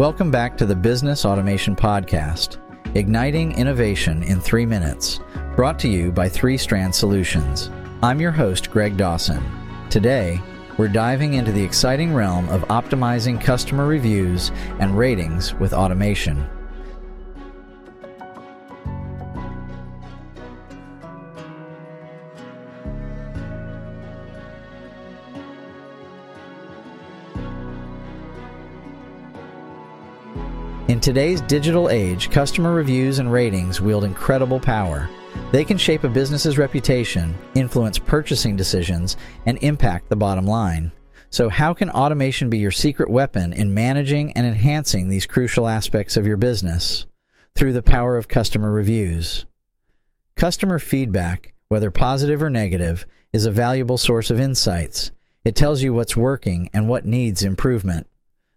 Welcome back to the Business Automation Podcast, igniting innovation in three minutes, brought to you by Three Strand Solutions. I'm your host, Greg Dawson. Today, we're diving into the exciting realm of optimizing customer reviews and ratings with automation. In today's digital age, customer reviews and ratings wield incredible power. They can shape a business's reputation, influence purchasing decisions, and impact the bottom line. So, how can automation be your secret weapon in managing and enhancing these crucial aspects of your business? Through the power of customer reviews. Customer feedback, whether positive or negative, is a valuable source of insights. It tells you what's working and what needs improvement.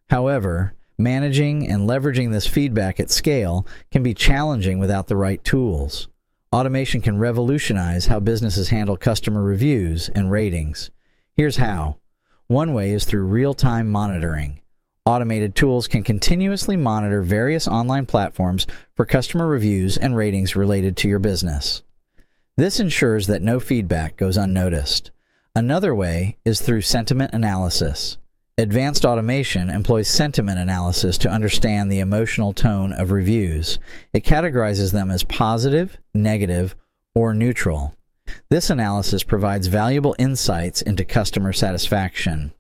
However, Managing and leveraging this feedback at scale can be challenging without the right tools. Automation can revolutionize how businesses handle customer reviews and ratings. Here's how. One way is through real time monitoring. Automated tools can continuously monitor various online platforms for customer reviews and ratings related to your business. This ensures that no feedback goes unnoticed. Another way is through sentiment analysis. Advanced automation employs sentiment analysis to understand the emotional tone of reviews. It categorizes them as positive, negative, or neutral. This analysis provides valuable insights into customer satisfaction.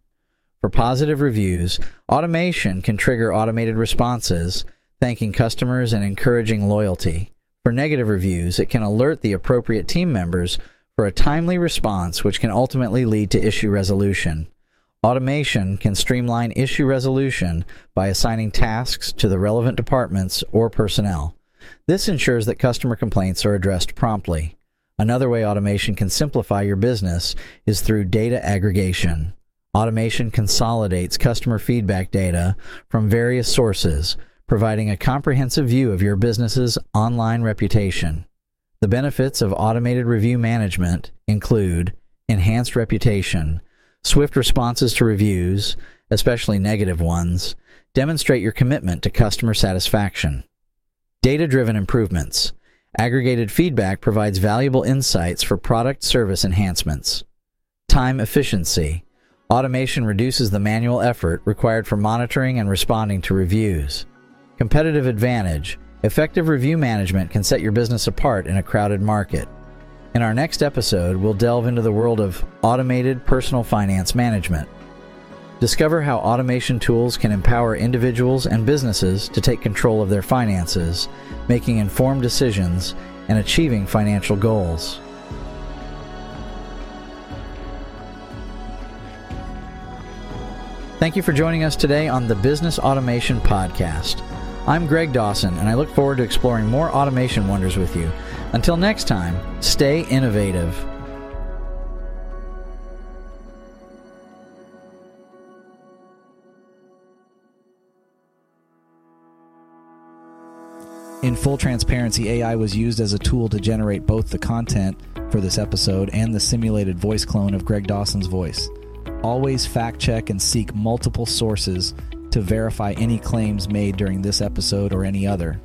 For positive reviews, automation can trigger automated responses, thanking customers and encouraging loyalty. For negative reviews, it can alert the appropriate team members for a timely response, which can ultimately lead to issue resolution. Automation can streamline issue resolution by assigning tasks to the relevant departments or personnel. This ensures that customer complaints are addressed promptly. Another way automation can simplify your business is through data aggregation. Automation consolidates customer feedback data from various sources, providing a comprehensive view of your business's online reputation. The benefits of automated review management include enhanced reputation, Swift responses to reviews, especially negative ones, demonstrate your commitment to customer satisfaction. Data driven improvements. Aggregated feedback provides valuable insights for product service enhancements. Time efficiency. Automation reduces the manual effort required for monitoring and responding to reviews. Competitive advantage. Effective review management can set your business apart in a crowded market. In our next episode, we'll delve into the world of automated personal finance management. Discover how automation tools can empower individuals and businesses to take control of their finances, making informed decisions, and achieving financial goals. Thank you for joining us today on the Business Automation Podcast. I'm Greg Dawson, and I look forward to exploring more automation wonders with you. Until next time, stay innovative. In full transparency, AI was used as a tool to generate both the content for this episode and the simulated voice clone of Greg Dawson's voice. Always fact check and seek multiple sources to verify any claims made during this episode or any other.